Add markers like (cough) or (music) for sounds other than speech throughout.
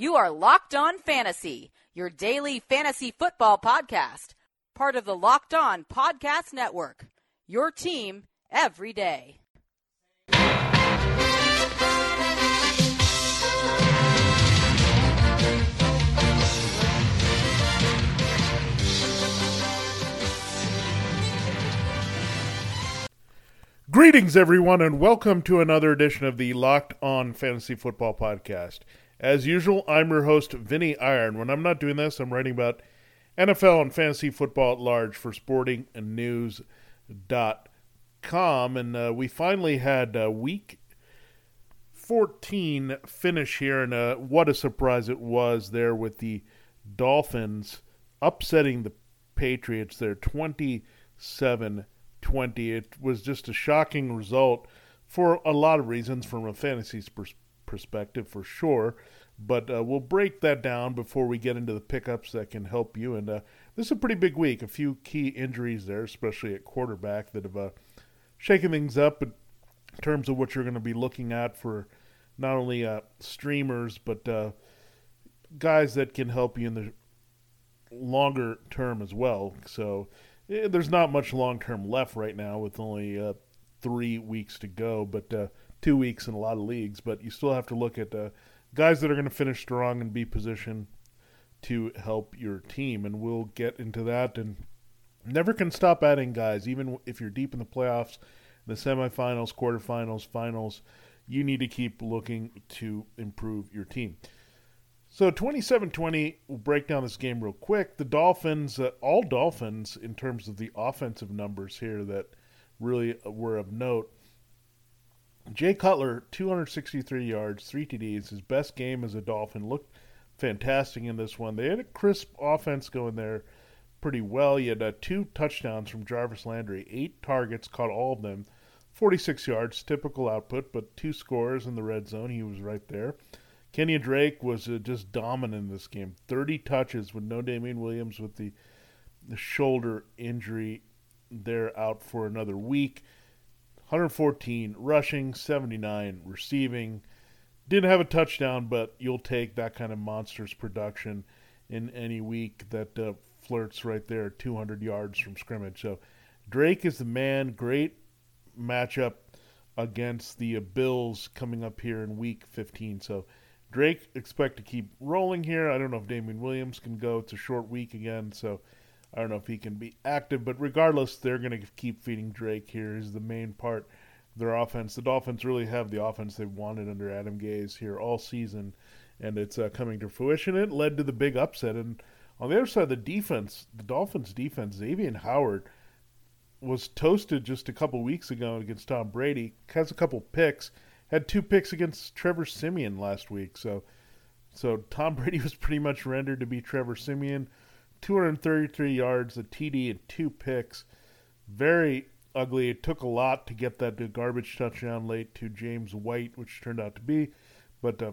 You are Locked On Fantasy, your daily fantasy football podcast, part of the Locked On Podcast Network. Your team every day. Greetings, everyone, and welcome to another edition of the Locked On Fantasy Football Podcast. As usual, I'm your host, Vinny Iyer. When I'm not doing this, I'm writing about NFL and fantasy football at large for sportingnews.com. And uh, we finally had uh, week 14 finish here, and uh, what a surprise it was there with the Dolphins upsetting the Patriots there 27 20. It was just a shocking result for a lot of reasons from a fantasy pers- perspective, for sure. But uh, we'll break that down before we get into the pickups that can help you. And uh, this is a pretty big week. A few key injuries there, especially at quarterback, that have uh, shaken things up in terms of what you're going to be looking at for not only uh, streamers, but uh, guys that can help you in the longer term as well. So eh, there's not much long term left right now with only uh, three weeks to go, but two weeks in a lot of leagues. But you still have to look at uh, guys that are going to finish strong and be positioned to help your team. And we'll get into that. And never can stop adding guys, even if you're deep in the playoffs, the semifinals, quarterfinals, finals. You need to keep looking to improve your team. So 27-20, we'll break down this game real quick. The Dolphins, uh, all Dolphins in terms of the offensive numbers here that really were of note. Jay Cutler, 263 yards, three TDs, his best game as a Dolphin. Looked fantastic in this one. They had a crisp offense going there pretty well. He had uh, two touchdowns from Jarvis Landry, eight targets, caught all of them, 46 yards, typical output, but two scores in the red zone. He was right there. Kenyan Drake was uh, just dominant in this game. 30 touches with no Damien Williams with the, the shoulder injury. They're out for another week. 114 rushing, 79 receiving. Didn't have a touchdown, but you'll take that kind of monstrous production in any week that uh, flirts right there 200 yards from scrimmage. So Drake is the man. Great matchup against the uh, Bills coming up here in week 15. So Drake expect to keep rolling here. I don't know if Damien Williams can go. It's a short week again, so I don't know if he can be active. But regardless, they're going to keep feeding Drake here. Is the main part of their offense. The Dolphins really have the offense they wanted under Adam Gase here all season, and it's uh, coming to fruition. It led to the big upset. And on the other side, the defense, the Dolphins' defense, Xavier Howard was toasted just a couple weeks ago against Tom Brady. Has a couple picks had two picks against Trevor Siemian last week. So, so Tom (laughs) Brady was pretty much rendered to be Trevor Siemian. 233 yards, a TD, and two picks. Very ugly. It took a lot to get that garbage touchdown late to James White, which turned out to be. But uh,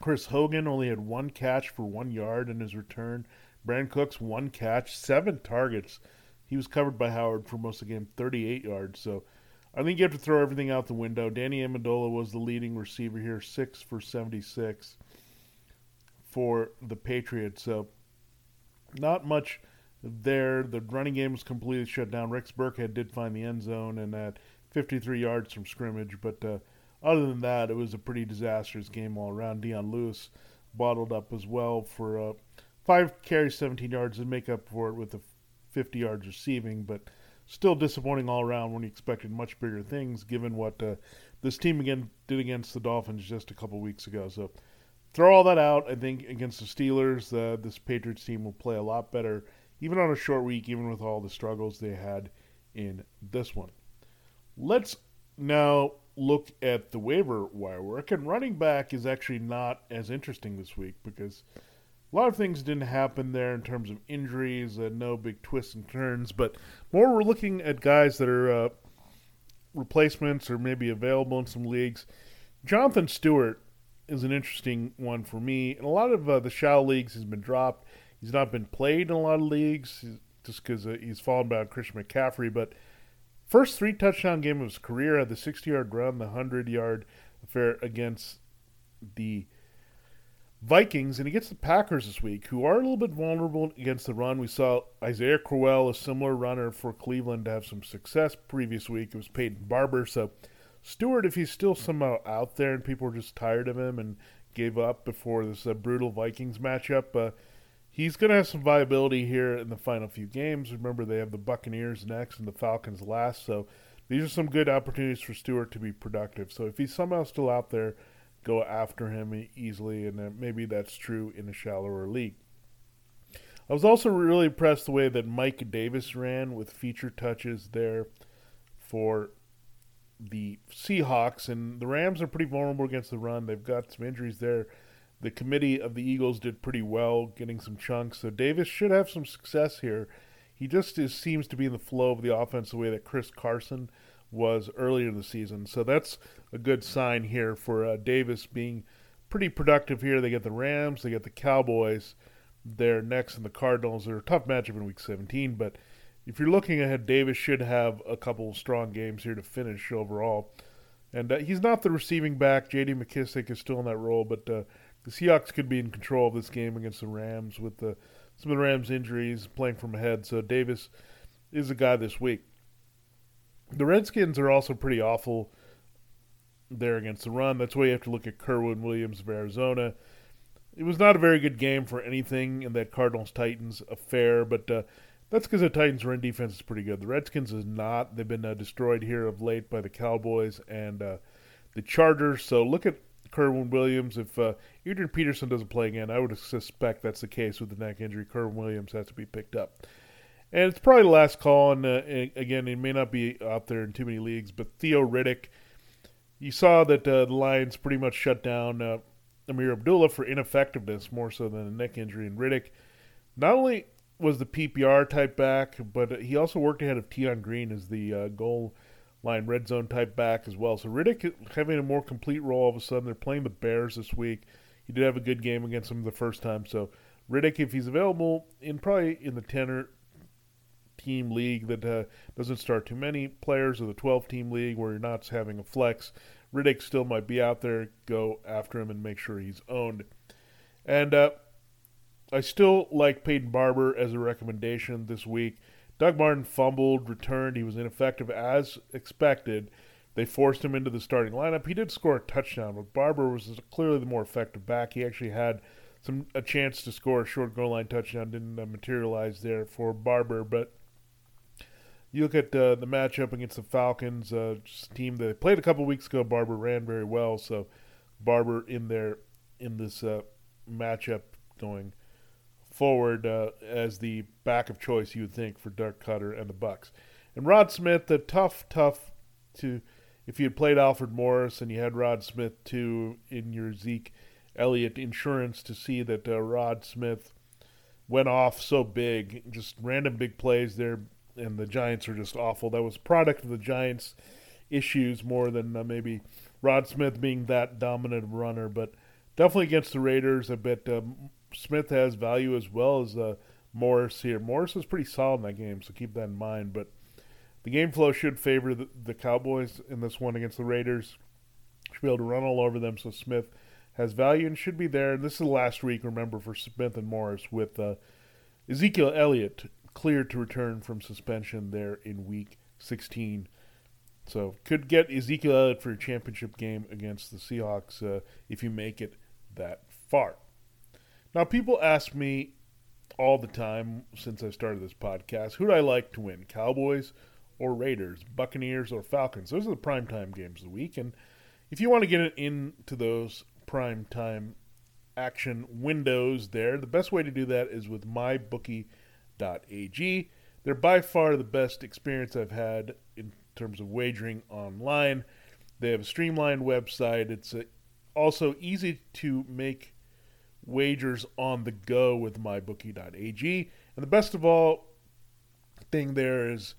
Chris Hogan only had one catch for one yard in his return. Brandin Cooks one catch, seven targets. He was covered by Howard for most of the game, 38 yards. So I think you have to throw everything out the window. Danny Amendola was the leading receiver here, six for 76 for the Patriots. So not much there. The running game was completely shut down. Rex Burkhead did find the end zone and at 53 yards from scrimmage, but uh, other than that, it was a pretty disastrous game all around. Dion Lewis bottled up as well for uh, five carries, 17 yards, and make up for it with the 50 yards receiving, but still disappointing all around when you expected much bigger things, given what uh, this team again did against the Dolphins just a couple weeks ago. So throw all that out. I think against the Steelers, uh, this Patriots team will play a lot better, even on a short week, even with all the struggles they had in this one. Let's now look at the waiver wire work, and running back is actually not as interesting this week because a lot of things didn't happen there in terms of injuries and no big twists and turns, but more we're looking at guys that are uh, replacements or maybe available in some leagues. Jonathan Stewart is an interesting one for me. In a lot of uh, the shallow leagues, he's been dropped. He's not been played in a lot of leagues just because uh, he's fallen by Christian McCaffrey. But first three touchdown game of his career had the 60 yard run, the 100 yard affair against the Vikings, and he gets the Packers this week, who are a little bit vulnerable against the run. We saw Isaiah Crowell, a similar runner for Cleveland, to have some success previous week. It was Peyton Barber. So Stewart, if he's still somehow out there and people are just tired of him and gave up before this uh, brutal Vikings matchup, uh, he's going to have some viability here in the final few games. Remember, they have the Buccaneers next and the Falcons last. So these are some good opportunities for Stewart to be productive. So if he's somehow still out there, go after him easily, and maybe that's true in a shallower league. I was also really impressed the way that Mike Davis ran with feature touches there for the Seahawks, and the Rams are pretty vulnerable against the run. They've got some injuries there. The committee of the Eagles did pretty well getting some chunks, so Davis should have some success here. He just is, seems to be in the flow of the offense the way that Chris Carson was earlier in the season. So that's a good sign here for uh, Davis being pretty productive here. They get the Rams, they get the Cowboys. They're next in the Cardinals. They're a tough matchup in Week 17, but if you're looking ahead, Davis should have a couple strong games here to finish overall. And uh, he's not the receiving back. J.D. McKissick is still in that role, but uh, the Seahawks could be in control of this game against the Rams with the, some of the Rams' injuries, playing from ahead. So Davis is a guy this week. The Redskins are also pretty awful there against the run. That's why you have to look at Kerwynn Williams of Arizona. It was not a very good game for anything in that Cardinals Titans affair, but uh, that's because the Titans' run defense is pretty good. The Redskins is not. They've been uh, destroyed here of late by the Cowboys and uh, the Chargers. So look at Kerwynn Williams. If uh, Adrian Peterson doesn't play again, I would suspect that's the case with the neck injury. Kerwynn Williams has to be picked up. And it's probably the last call, and uh, again, it may not be out there in too many leagues, but Theo Riddick, you saw that uh, the Lions pretty much shut down uh, Ameer Abdullah for ineffectiveness more so than a neck injury. And Riddick not only was the PPR type back, but he also worked ahead of Tion Green as the uh, goal line red zone type back as well. So Riddick having a more complete role all of a sudden. They're playing the Bears this week. He did have a good game against them the first time. So Riddick, if he's available in probably in the 10 or team league that uh, doesn't start too many players, or the 12 team league where you're not having a flex, Riddick still might be out there. Go after him and make sure he's owned. And uh, I still like Peyton Barber as a recommendation this week. Doug Martin fumbled, returned. He was ineffective as expected. They forced him into the starting lineup. He did score a touchdown, but Barber was clearly the more effective back. He actually had some a chance to score a short goal line touchdown. Didn't uh, materialize there for Barber, but you look at uh, the matchup against the Falcons, uh, team that played a couple weeks ago. Barber ran very well, so Barber in there in this uh, matchup going forward uh, as the back of choice. You would think for Dirk Koetter and the Bucks, and Rod Smith. The tough, tough to if you had played Alfred Morris and you had Rod Smith too in your Zeke Elliott insurance to see that uh, Rod Smith went off so big, just random big plays there and the Giants are just awful. That was product of the Giants' issues more than uh, maybe Rod Smith being that dominant runner. But definitely against the Raiders, a bit um, Smith has value as well as uh, Morris here. Morris was pretty solid in that game, so keep that in mind. But the game flow should favor the, the Cowboys in this one against the Raiders. Should be able to run all over them, so Smith has value and should be there. And this is the last week, remember, for Smith and Morris with uh, Ezekiel Elliott cleared to return from suspension there in week 16. So could get Ezekiel Elliott for your championship game against the Seahawks uh, if you make it that far. Now, people ask me all the time since I started this podcast, who do I like to win, Cowboys or Raiders, Buccaneers or Falcons? Those are the primetime games of the week. And if you want to get into those primetime action windows there, the best way to do that is with mybookie.ag. They're by far the best experience I've had in terms of wagering online. They have a streamlined website. It's a, also easy to make wagers on the go with mybookie.ag. And the best of all thing there is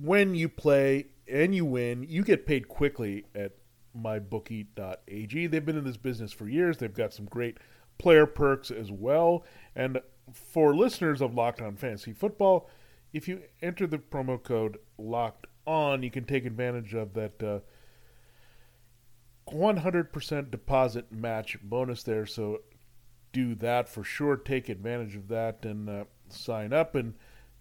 when you play and you win, you get paid quickly at mybookie.ag. They've been in this business for years. They've got some great player perks as well. And for listeners of Locked On Fantasy Football, if you enter the promo code Locked On, you can take advantage of that uh, 100% deposit match bonus there. So do that for sure. Take advantage of that and uh, sign up, and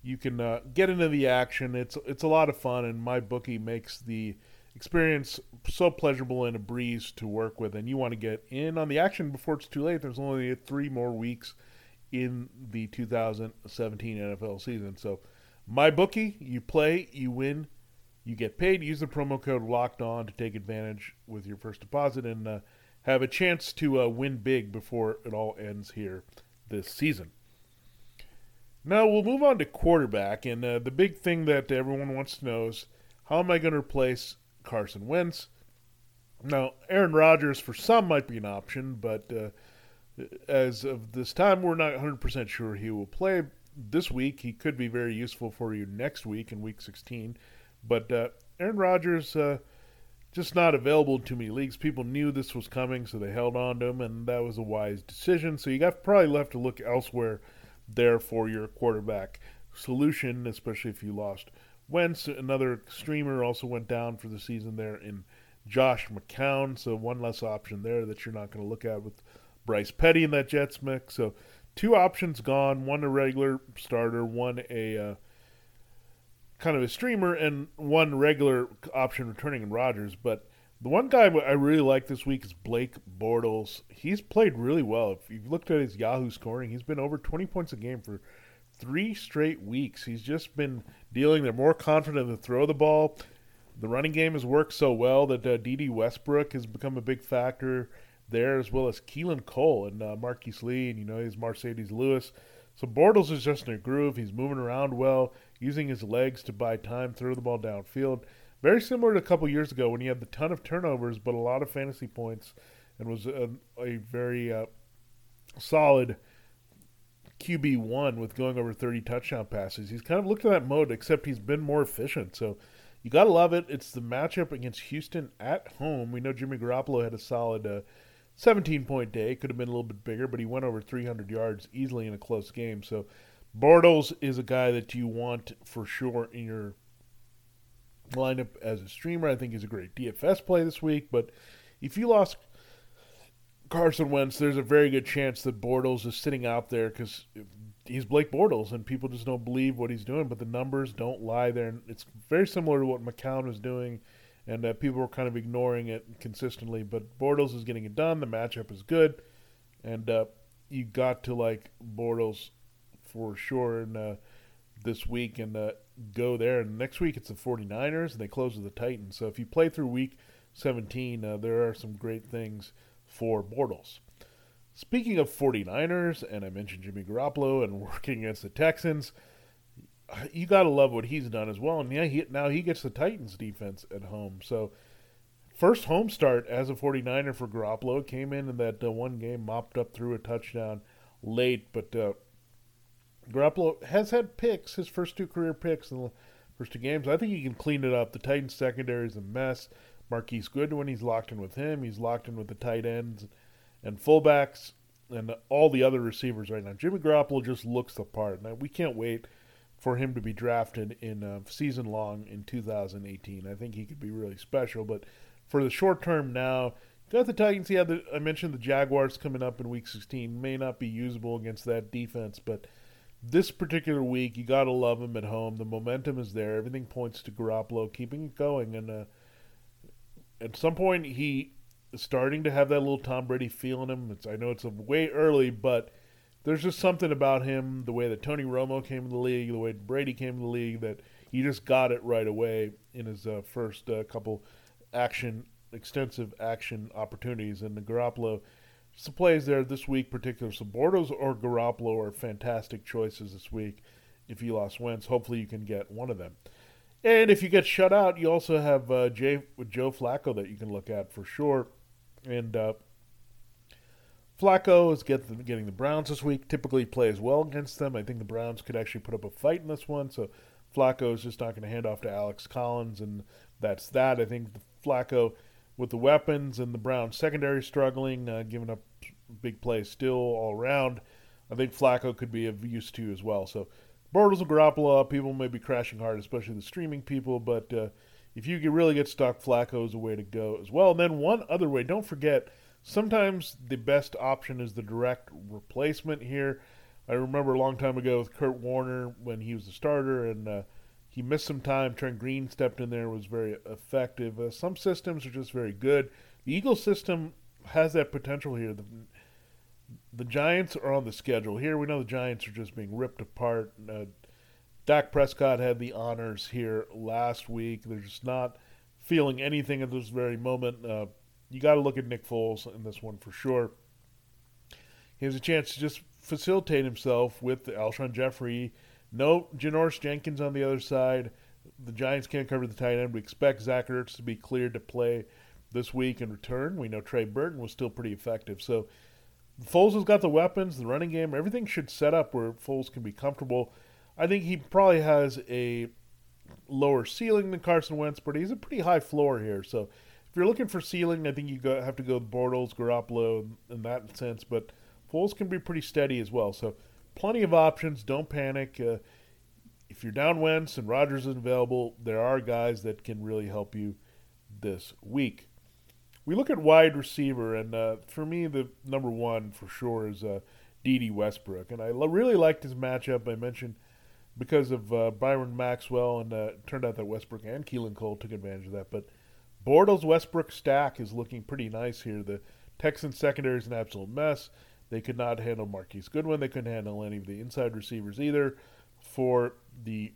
you can uh, get into the action. It's it's a lot of fun, and my bookie makes the experience so pleasurable and a breeze to work with. And you want to get in on the action before it's too late. There's only three more weeks in the 2017 NFL season, so my bookie, you play, you win, you get paid. Use the promo code Locked On to take advantage with your first deposit and uh, have a chance to uh, win big before it all ends here this season. Now we'll move on to quarterback, and uh, the big thing that everyone wants to know is how am I going to replace Carson Wentz? Now, Aaron Rodgers for some might be an option, but uh, as of this time, we're not 100% sure he will play this week. He could be very useful for you next week in Week 16, but uh, Aaron Rodgers uh, just not available to me leagues. People knew this was coming, so they held on to him, and that was a wise decision. So you got probably left to look elsewhere there for your quarterback solution, especially if you lost Wentz. Another streamer also went down for the season there in Josh McCown, so one less option there that you're not going to look at with Bryce Petty in that Jets mix. So two options gone, one a regular starter, one a uh, kind of a streamer and one regular option returning in Rodgers. But the one guy I really like this week is Blake Bortles. He's played really well. If you've looked at his Yahoo scoring, he's been over 20 points a game for three straight weeks. He's just been dealing. They're more confident to throw the ball. The running game has worked so well that uh, Dede Westbrook has become a big factor there, as well as Keelan Cole and uh, Marquise Lee, and you know he's Marcedes Lewis. So Bortles is just in a groove. He's moving around well using his legs to buy time, throw the ball downfield. Very similar to a couple years ago when he had the ton of turnovers, but a lot of fantasy points, and was a, a very uh, solid QB one with going over 30 touchdown passes. He's kind of looked at that mode, except he's been more efficient. So you gotta love it. It's the matchup against Houston at home. We know Jimmy Garoppolo had a solid uh, 17 point day. Could have been a little bit bigger, but he went over 300 yards easily in a close game. So Bortles is a guy that you want for sure in your lineup as a streamer. I think he's a great DFS play this week. But if you lost Carson Wentz, there's a very good chance that Bortles is sitting out there because he's Blake Bortles, and people just don't believe what he's doing. But the numbers don't lie there, and it's very similar to what McCown was doing, and uh, people were kind of ignoring it consistently. But Bortles is getting it done. The matchup is good, and uh, you got to like Bortles for sure in, uh, this week and uh, go there. And next week it's the 49ers, and they close with the Titans. So if you play through week 17, uh, there are some great things for Bortles. Speaking of 49ers, and I mentioned Jimmy Garoppolo and (laughs) working against the Texans, you got to love what he's done as well. And yeah, he, now he gets the Titans defense at home. So first home start as a 49er for Garoppolo came in in that uh, one game, mopped up through a touchdown late, but uh, Garoppolo has had picks, his first two career picks in the first two games. I think he can clean it up. The Titans secondary is a mess. Marquise Goodwin, he's locked in with him. He's locked in with the tight ends and fullbacks and all the other receivers right now. Jimmy Garoppolo just looks the part. Now we can't wait for him to be drafted in a season long in 2018. I think he could be really special. But for the short term now, got the Titans. Yeah, the, I mentioned the Jaguars coming up in Week 16 may not be usable against that defense, but this particular week, you got to love him at home. The momentum is there. Everything points to Garoppolo keeping it going. And uh, at some point, he is starting to have that little Tom Brady feel in him. It's, I know it's a way early, but there's just something about him, the way that Tony Romo came to the league, the way Brady came to the league, that he just got it right away in his uh, first uh, couple action, extensive action opportunities. And the Garoppolo – some plays there this week, particular. So Bortles or Garoppolo are fantastic choices this week. If you lost Wentz, hopefully you can get one of them. And if you get shut out, you also have uh, Jay, Joe Flacco that you can look at for sure. And uh, Flacco is get the, getting the Browns this week. Typically plays well against them. I think the Browns could actually put up a fight in this one. So Flacco is just not going to hand off to Alex Collins, and that's that. I think Flacco with the weapons and the Browns secondary struggling, uh, giving up big plays still all around. I think Flacco could be of use to you as well. So Bortles and Garoppolo, people may be crashing hard, especially the streaming people, but uh, if you really get stuck, Flacco is a way to go as well. And then one other way, don't forget sometimes the best option is the direct replacement here. I remember a long time ago with Kurt Warner when he was the starter and uh, he missed some time. Trent Green stepped in there, was very effective. Uh, some systems are just very good. The Eagles system has that potential here. The, the Giants are on the schedule. Here we know the Giants are just being ripped apart. Uh, Dak Prescott had the honors here last week. They're just not feeling anything at this very moment. Uh, you got to look at Nick Foles in this one for sure. He has a chance to just facilitate himself with Alshon Jeffery no Janoris Jenkins on the other side. The Giants can't cover the tight end. We expect Zach Ertz to be cleared to play this week and return. We know Trey Burton was still pretty effective. So Foles has got the weapons, the running game, everything should set up where Foles can be comfortable. I think he probably has a lower ceiling than Carson Wentz, but he's a pretty high floor here. So if you're looking for ceiling, I think you have to go with Bortles, Garoppolo in that sense. But Foles can be pretty steady as well. So plenty of options. Don't panic. Uh, if you're down Wentz and Rodgers is available, there are guys that can really help you this week. We look at wide receiver, and uh, for me, the number one for sure is uh, Dede Westbrook. And I lo- really liked his matchup. I mentioned because of uh, Byron Maxwell, and uh, it turned out that Westbrook and Keelan Cole took advantage of that. But Bortles Westbrook stack is looking pretty nice here. The Texans secondary is an absolute mess. They could not handle Marquise Goodwin. They couldn't handle any of the inside receivers either for the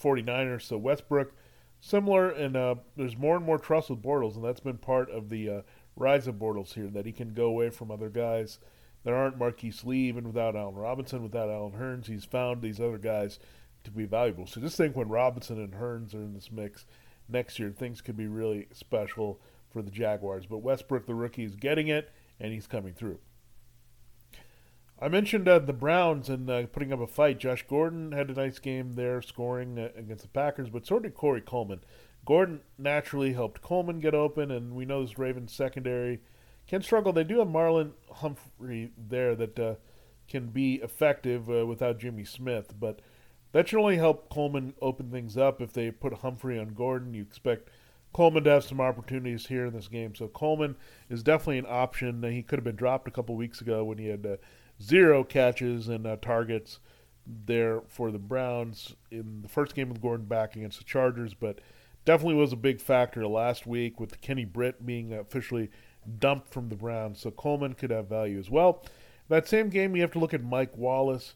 49ers. So Westbrook, similar, and uh, there's more and more trust with Bortles, and that's been part of the uh, rise of Bortles here, that he can go away from other guys. There aren't Marquise Lee, even without Allen Robinson, without Allen Hurns. He's found these other guys to be valuable. So just think when Robinson and Hurns are in this mix next year, things could be really special for the Jaguars. But Westbrook, the rookie, is getting it, and he's coming through. I mentioned uh, the Browns and uh, putting up a fight. Josh Gordon had a nice game there, scoring uh, against the Packers, but so did Corey Coleman. Gordon naturally helped Coleman get open, and we know this Ravens secondary can struggle. They do have Marlon Humphrey there that uh, can be effective uh, without Jimmy Smith, but that should only help Coleman open things up. If they put Humphrey on Gordon, you expect Coleman to have some opportunities here in this game. So Coleman is definitely an option. He could have been dropped a couple weeks ago when he had uh, zero catches and uh, targets there for the Browns in the first game with Gordon back against the Chargers, but definitely was a big factor last week with Kenny Britt being officially dumped from the Browns. So Coleman could have value as well. That same game, you have to look at Mike Wallace.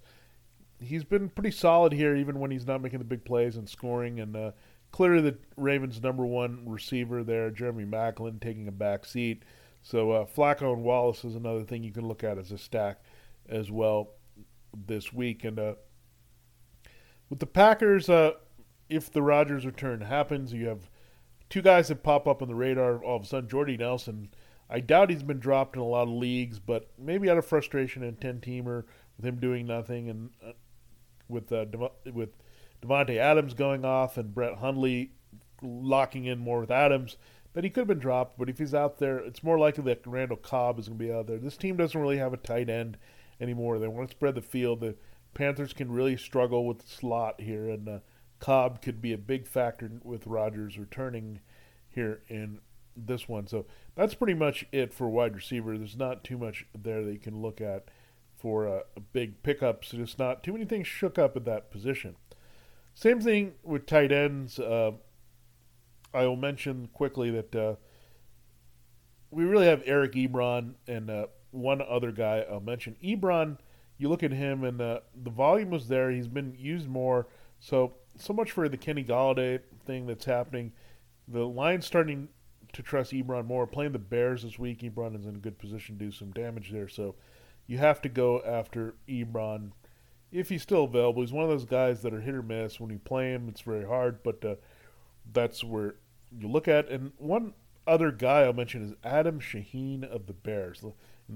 He's been pretty solid here, even when he's not making the big plays and scoring. And uh, clearly, the Ravens' number one receiver there, Jeremy Maclin, taking a back seat. So uh, Flacco and Wallace is another thing you can look at as a stack as well this week. And uh, with the Packers, uh, if the Rodgers return happens, you have two guys that pop up on the radar all of a sudden. Jordy Nelson, I doubt he's been dropped in a lot of leagues, but maybe out of frustration in ten teamer with him doing nothing, and uh, with uh, De- with Davante Adams going off and Brett Hundley locking in more with Adams. That he could have been dropped, but if he's out there, it's more likely that Randall Cobb is going to be out there. This team doesn't really have a tight end anymore. They want to spread the field. The Panthers can really struggle with the slot here, and uh, Cobb could be a big factor with Rodgers returning here in this one. So that's pretty much it for wide receiver. There's not too much there that you can look at for a, big pickup. So just not too many things shook up at that position. Same thing with tight ends. Uh, I will mention quickly that uh, we really have Eric Ebron and uh, one other guy I'll mention. Ebron, you look at him and the the volume was there. He's been used more. So so much for the Kenny Golladay thing that's happening. The Lions starting to trust Ebron more. Playing the Bears this week, Ebron is in a good position to do some damage there. So you have to go after Ebron if he's still available. He's one of those guys that are hit or miss. When you play him, it's very hard, but uh, that's where you look at. And one other guy I'll mention is Adam Shaheen of the Bears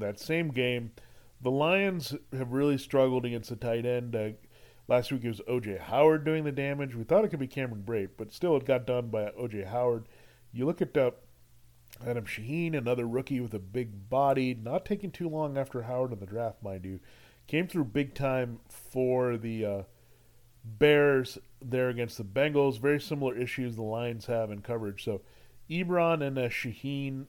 that same game. The Lions have really struggled against the tight end. Uh, last week it was O.J. Howard doing the damage. We thought it could be Cameron Brate, but still it got done by O.J. Howard. You look at uh, Adam Shaheen, another rookie with a big body, not taking too long after Howard in the draft, mind you. Came through big time for the uh, Bears there against the Bengals. Very similar issues the Lions have in coverage. So Ebron and uh, Shaheen.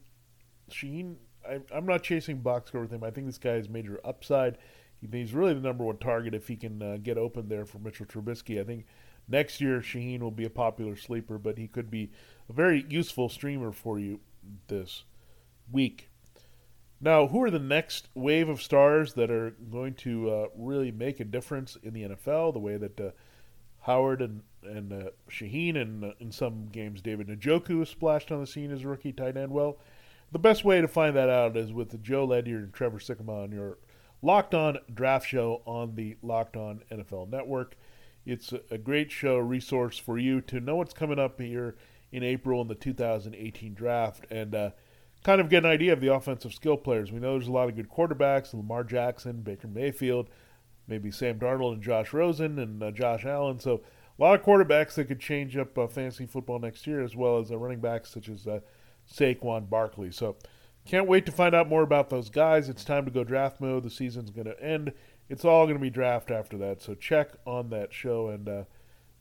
Shaheen I, I'm not chasing box score with him. I think this guy has major upside. He, he's really the number one target if he can uh, get open there for Mitchell Trubisky. I think next year Shaheen will be a popular sleeper, but he could be a very useful streamer for you this week. Now, who are the next wave of stars that are going to uh, really make a difference in the NFL? The way that uh, Howard and and uh, Shaheen and uh, in some games David Njoku splashed on the scene as a rookie tight end. Well, the best way to find that out is with Joe Ledyard and Trevor Sikkema on your Locked On Draft Show on the Locked On NFL Network. It's a, a great show resource for you to know what's coming up here in April in the 2018 draft and uh, kind of get an idea of the offensive skill players. We know there's a lot of good quarterbacks: Lamar Jackson, Baker Mayfield maybe Sam Darnold and Josh Rosen and uh, Josh Allen. So a lot of quarterbacks that could change up uh, fantasy football next year, as well as uh, running backs such as uh, Saquon Barkley. So can't wait to find out more about those guys. It's time to go draft mode. The season's going to end. It's all going to be draft after that. So check on that show, and uh,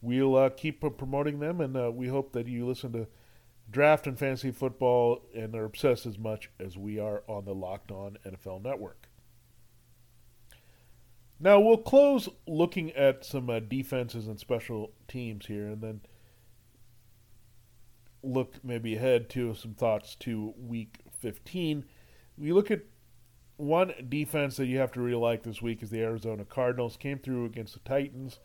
we'll uh, keep promoting them. And uh, we hope that you listen to draft and fantasy football and are obsessed as much as we are on the Locked On NFL Network. Now we'll close looking at some uh, defenses and special teams here, and then look maybe ahead to some thoughts to Week 15. We look at one defense that you have to really like this week is the Arizona Cardinals. Came through against the Titans.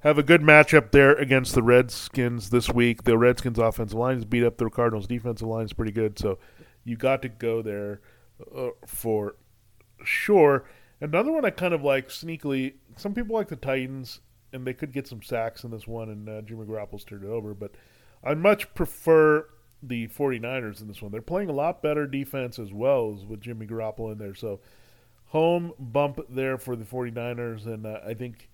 Have a good matchup there against the Redskins this week. The Redskins offensive line is beat up. The Cardinals defensive line is pretty good, so you got to go there uh, for sure. Another one I kind of like sneakily. Some people like the Titans, and they could get some sacks in this one, and uh, Jimmy Garoppolo's turned it over. But I much prefer the 49ers in this one. They're playing a lot better defense as well as with Jimmy Garoppolo in there. So home bump there for the 49ers, and uh, I think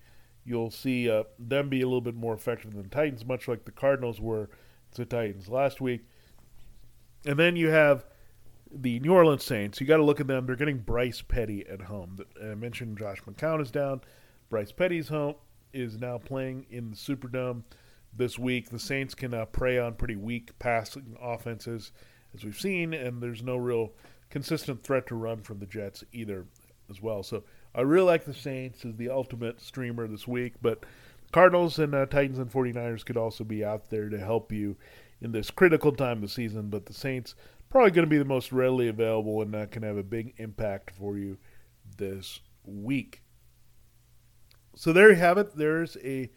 you'll see uh, them be a little bit more effective than the Titans, much like the Cardinals were to the Titans last week. And then you have the New Orleans Saints, you got to look at them. They're getting Bryce Petty at home. I mentioned Josh McCown is down. Bryce Petty's home is now playing in the Superdome this week. The Saints can uh, prey on pretty weak passing offenses, as we've seen, and there's no real consistent threat to run from the Jets either, as well. So I really like the Saints as the ultimate streamer this week, but Cardinals and uh, Titans and 49ers could also be out there to help you in this critical time of the season. But the Saints probably going to be the most readily available and that can have a big impact for you this week. So there you have it. There's a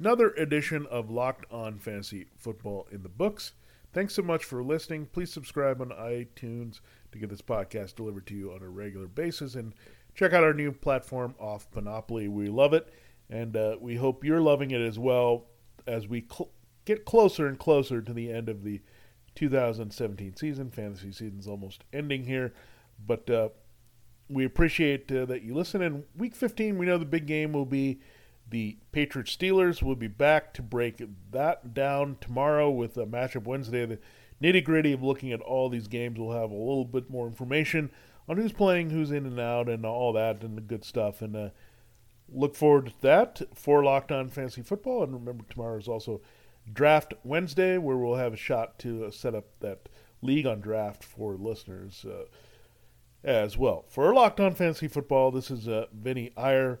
another edition of Locked On Fantasy Football in the books. Thanks so much for listening. Please subscribe on iTunes to get this podcast delivered to you on a regular basis and check out our new platform off Panoply. We love it and uh, we hope you're loving it as well as we cl- get closer and closer to the end of the 2017 season. Fantasy season's almost ending here, but uh, we appreciate uh, that you listen. And week 15, we know the big game will be the Patriots Steelers. We'll be back to break that down tomorrow with a matchup Wednesday. The nitty gritty of looking at all these games. We'll have a little bit more information on who's playing, who's in and out, and all that, and the good stuff. And uh, look forward to that for Locked On Fantasy Football. And remember, tomorrow is also Draft Wednesday, where we'll have a shot to uh, set up that league on draft for listeners uh, as well. For Locked On Fantasy Football, this is uh, Vinny Iyer.